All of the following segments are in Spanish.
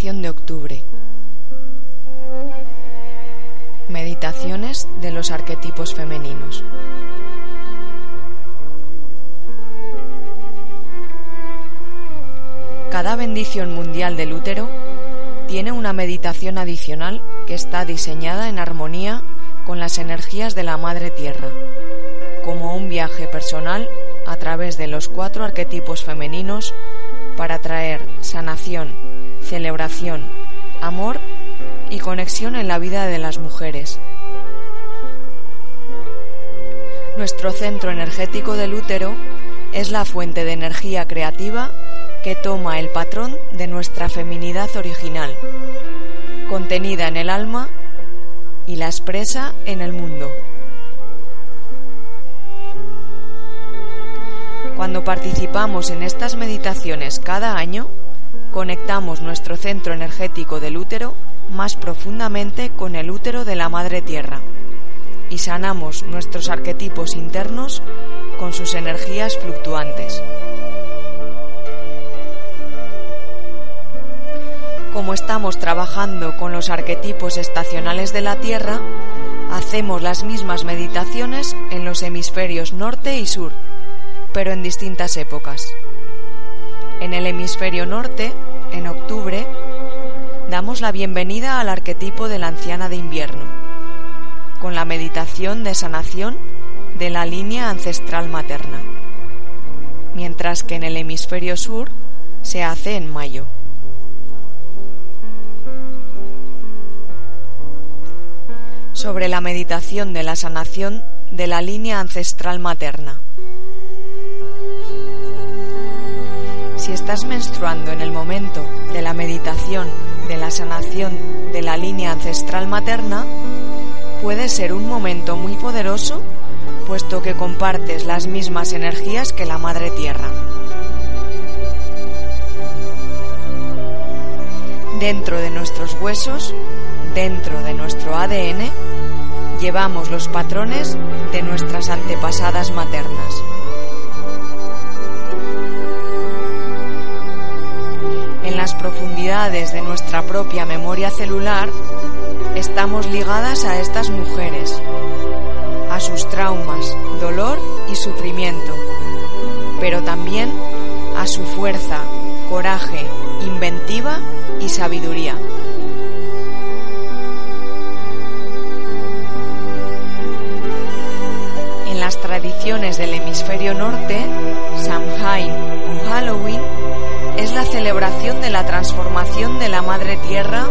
De octubre. Meditaciones de los arquetipos femeninos. Cada bendición mundial del útero tiene una meditación adicional que está diseñada en armonía con las energías de la Madre Tierra, como un viaje personal a través de los cuatro arquetipos femeninos para traer sanación, celebración, amor y conexión en la vida de las mujeres. Nuestro centro energético del útero es la fuente de energía creativa que toma el patrón de nuestra feminidad original, contenida en el alma y la expresa en el mundo. Cuando participamos en estas meditaciones cada año, conectamos nuestro centro energético del útero más profundamente con el útero de la Madre Tierra y sanamos nuestros arquetipos internos con sus energías fluctuantes. como estamos trabajando con los arquetipos estacionales de la Tierra, hacemos las mismas meditaciones en los hemisferios norte y sur, pero en distintas épocas. En el hemisferio norte, en octubre, damos la bienvenida al arquetipo de la anciana de invierno, con la meditación de sanación de la línea ancestral materna, mientras que en el hemisferio sur se hace en mayo. sobre la meditación de la sanación de la línea ancestral materna. Si estás menstruando en el momento de la meditación de la sanación de la línea ancestral materna, puede ser un momento muy poderoso puesto que compartes las mismas energías que la Madre Tierra. Dentro de nuestros huesos dentro de nuestro ADN llevamos los patrones de nuestras antepasadas maternas. Profundidades de nuestra propia memoria celular estamos ligadas a estas mujeres, a sus traumas, dolor y sufrimiento, pero también a su fuerza, coraje, inventiva y sabiduría. tradiciones del hemisferio norte, Samhain o Halloween, es la celebración de la transformación de la Madre Tierra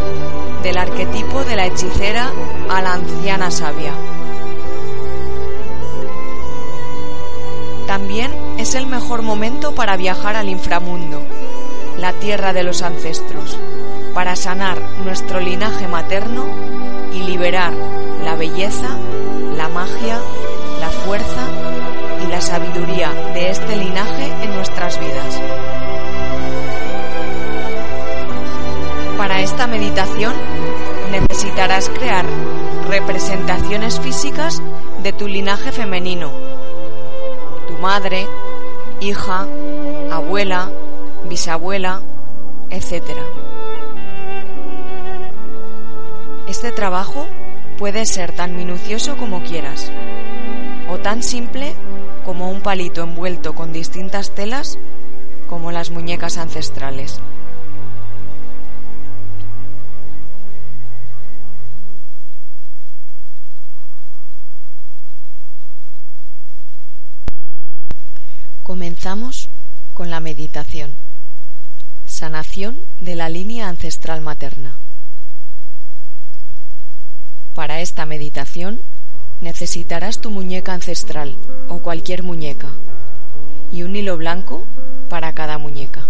del arquetipo de la hechicera a la anciana sabia. También es el mejor momento para viajar al inframundo, la tierra de los ancestros, para sanar nuestro linaje materno y liberar la belleza, la magia la fuerza y la sabiduría de este linaje en nuestras vidas. Meditación necesitarás crear representaciones físicas de tu linaje femenino, tu madre, hija, abuela, bisabuela, etc. Este trabajo puede ser tan minucioso como quieras o tan simple como un palito envuelto con distintas telas como las muñecas ancestrales. Comenzamos con la meditación. Sanación de la línea ancestral materna. Para esta meditación necesitarás tu muñeca ancestral o cualquier muñeca y un hilo blanco para cada muñeca.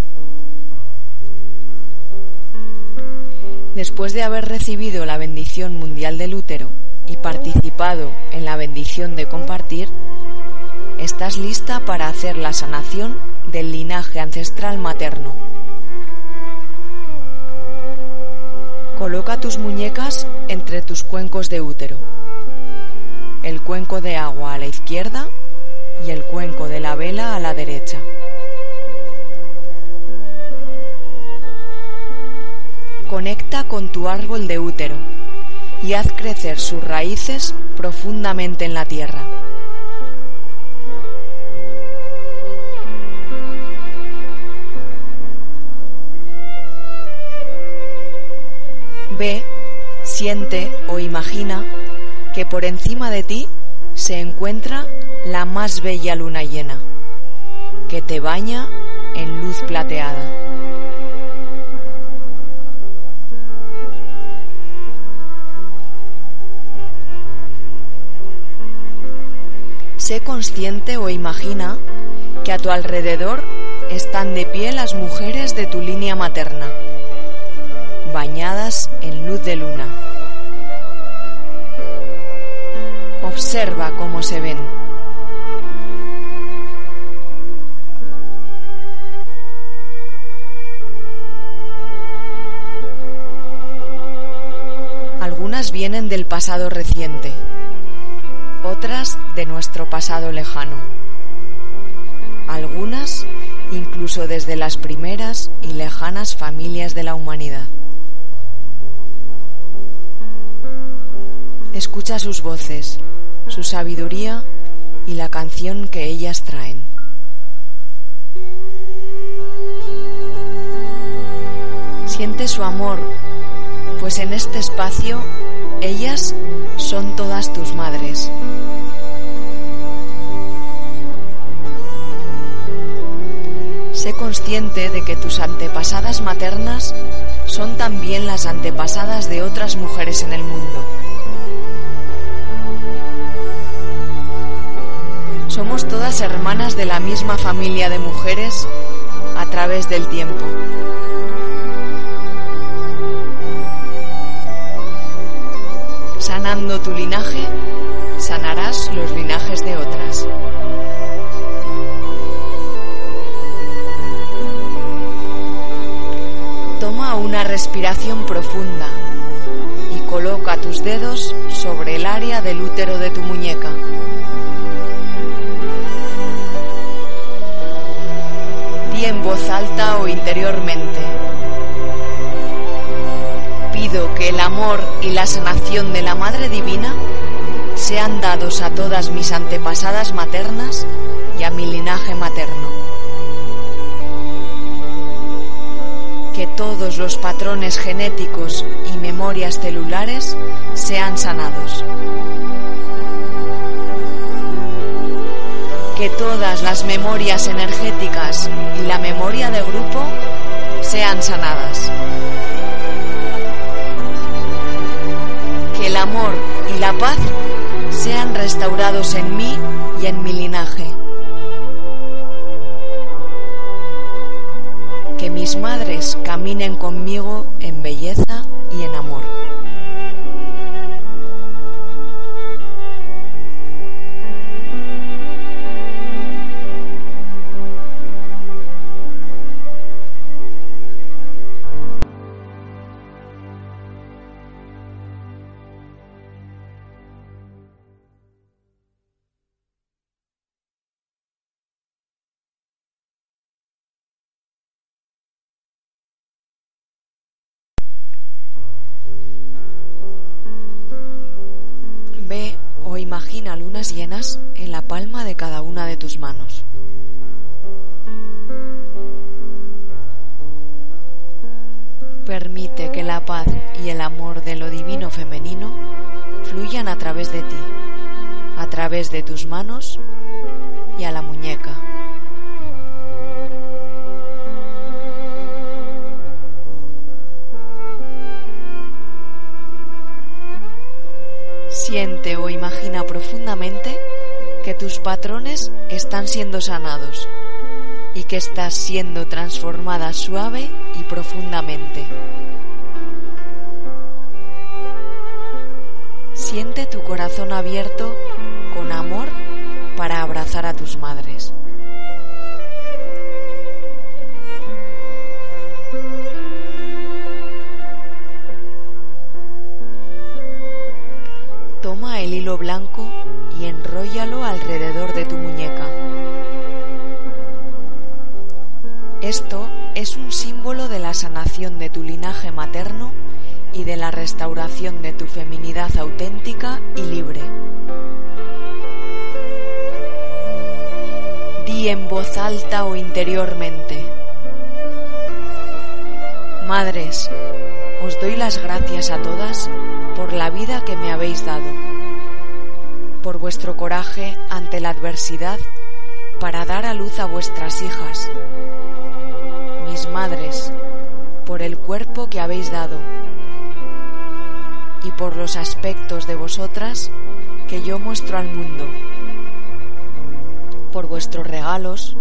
Después de haber recibido la bendición mundial del útero y participado en la bendición de compartir, estás lista para hacer la sanación del linaje ancestral materno. Coloca tus muñecas entre tus cuencos de útero, el cuenco de agua a la izquierda y el cuenco de la vela a la derecha. Conecta con tu árbol de útero y haz crecer sus raíces profundamente en la tierra. Ve, siente o imagina que por encima de ti se encuentra la más bella luna llena, que te baña en luz plateada. Sé consciente o imagina que a tu alrededor están de pie las mujeres de tu línea materna, bañadas en luz de luna. Observa cómo se ven. Algunas vienen del pasado reciente, otras de nuestro pasado lejano. Algunas incluso desde las primeras y lejanas familias de la humanidad. Escucha sus voces, su sabiduría y la canción que ellas traen. Siente su amor, pues en este espacio ellas son todas tus madres. Sé consciente de que tus antepasadas maternas son también las antepasadas de otras mujeres en el mundo. Somos todas hermanas de la misma familia de mujeres a través del tiempo. Sanando tu linaje, sanarás los linajes de otras. Toma una respiración profunda y coloca tus dedos sobre el área del útero de tu muñeca. Voz alta o interiormente. Pido que el amor y la sanación de la Madre Divina sean dados a todas mis antepasadas maternas y a mi linaje materno. Que todos los patrones genéticos y memorias celulares sean sanados. Que todas las memorias energéticas y la memoria de grupo sean sanadas. Que el amor y la paz sean restaurados en mí y en mi linaje. Que mis madres caminen conmigo en belleza y en amor. Llenas en la palma de cada una de tus manos. Permite que la paz y el amor de lo divino femenino fluyan a través de ti, a través de tus manos y a la muñeca. Siente o imagina profundamente que tus patrones están siendo sanados y que estás siendo transformada suave y profundamente. Siente tu corazón abierto con amor para abrazar a tus madres. Blanco y enróllalo alrededor de tu muñeca. Esto es un símbolo de la sanación de tu linaje materno y de la restauración de tu feminidad auténtica y libre. Di en voz alta o interiormente, Madres, os doy las gracias a todas por la vida que me habéis dado, por vuestro coraje ante la adversidad para dar a luz a vuestras hijas, mis madres, por el cuerpo que habéis dado y por los aspectos de vosotras que yo muestro al mundo, por vuestros regalos,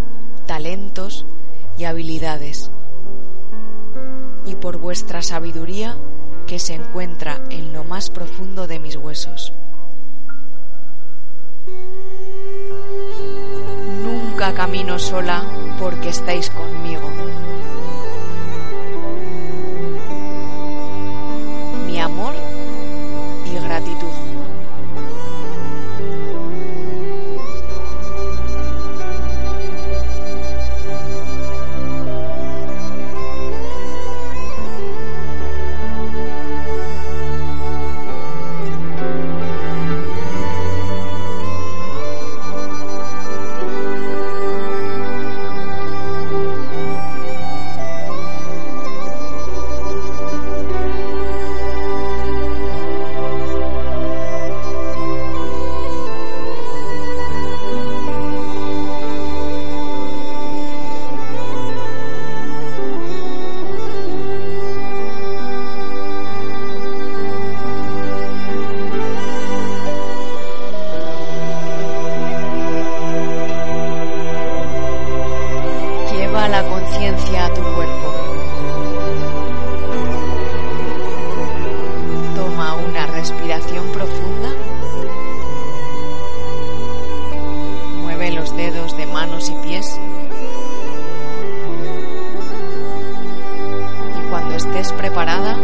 talentos y habilidades, y por vuestra sabiduría que se encuentra en lo más profundo de mis huesos. Nunca camino sola porque estáis conmigo. Preparada,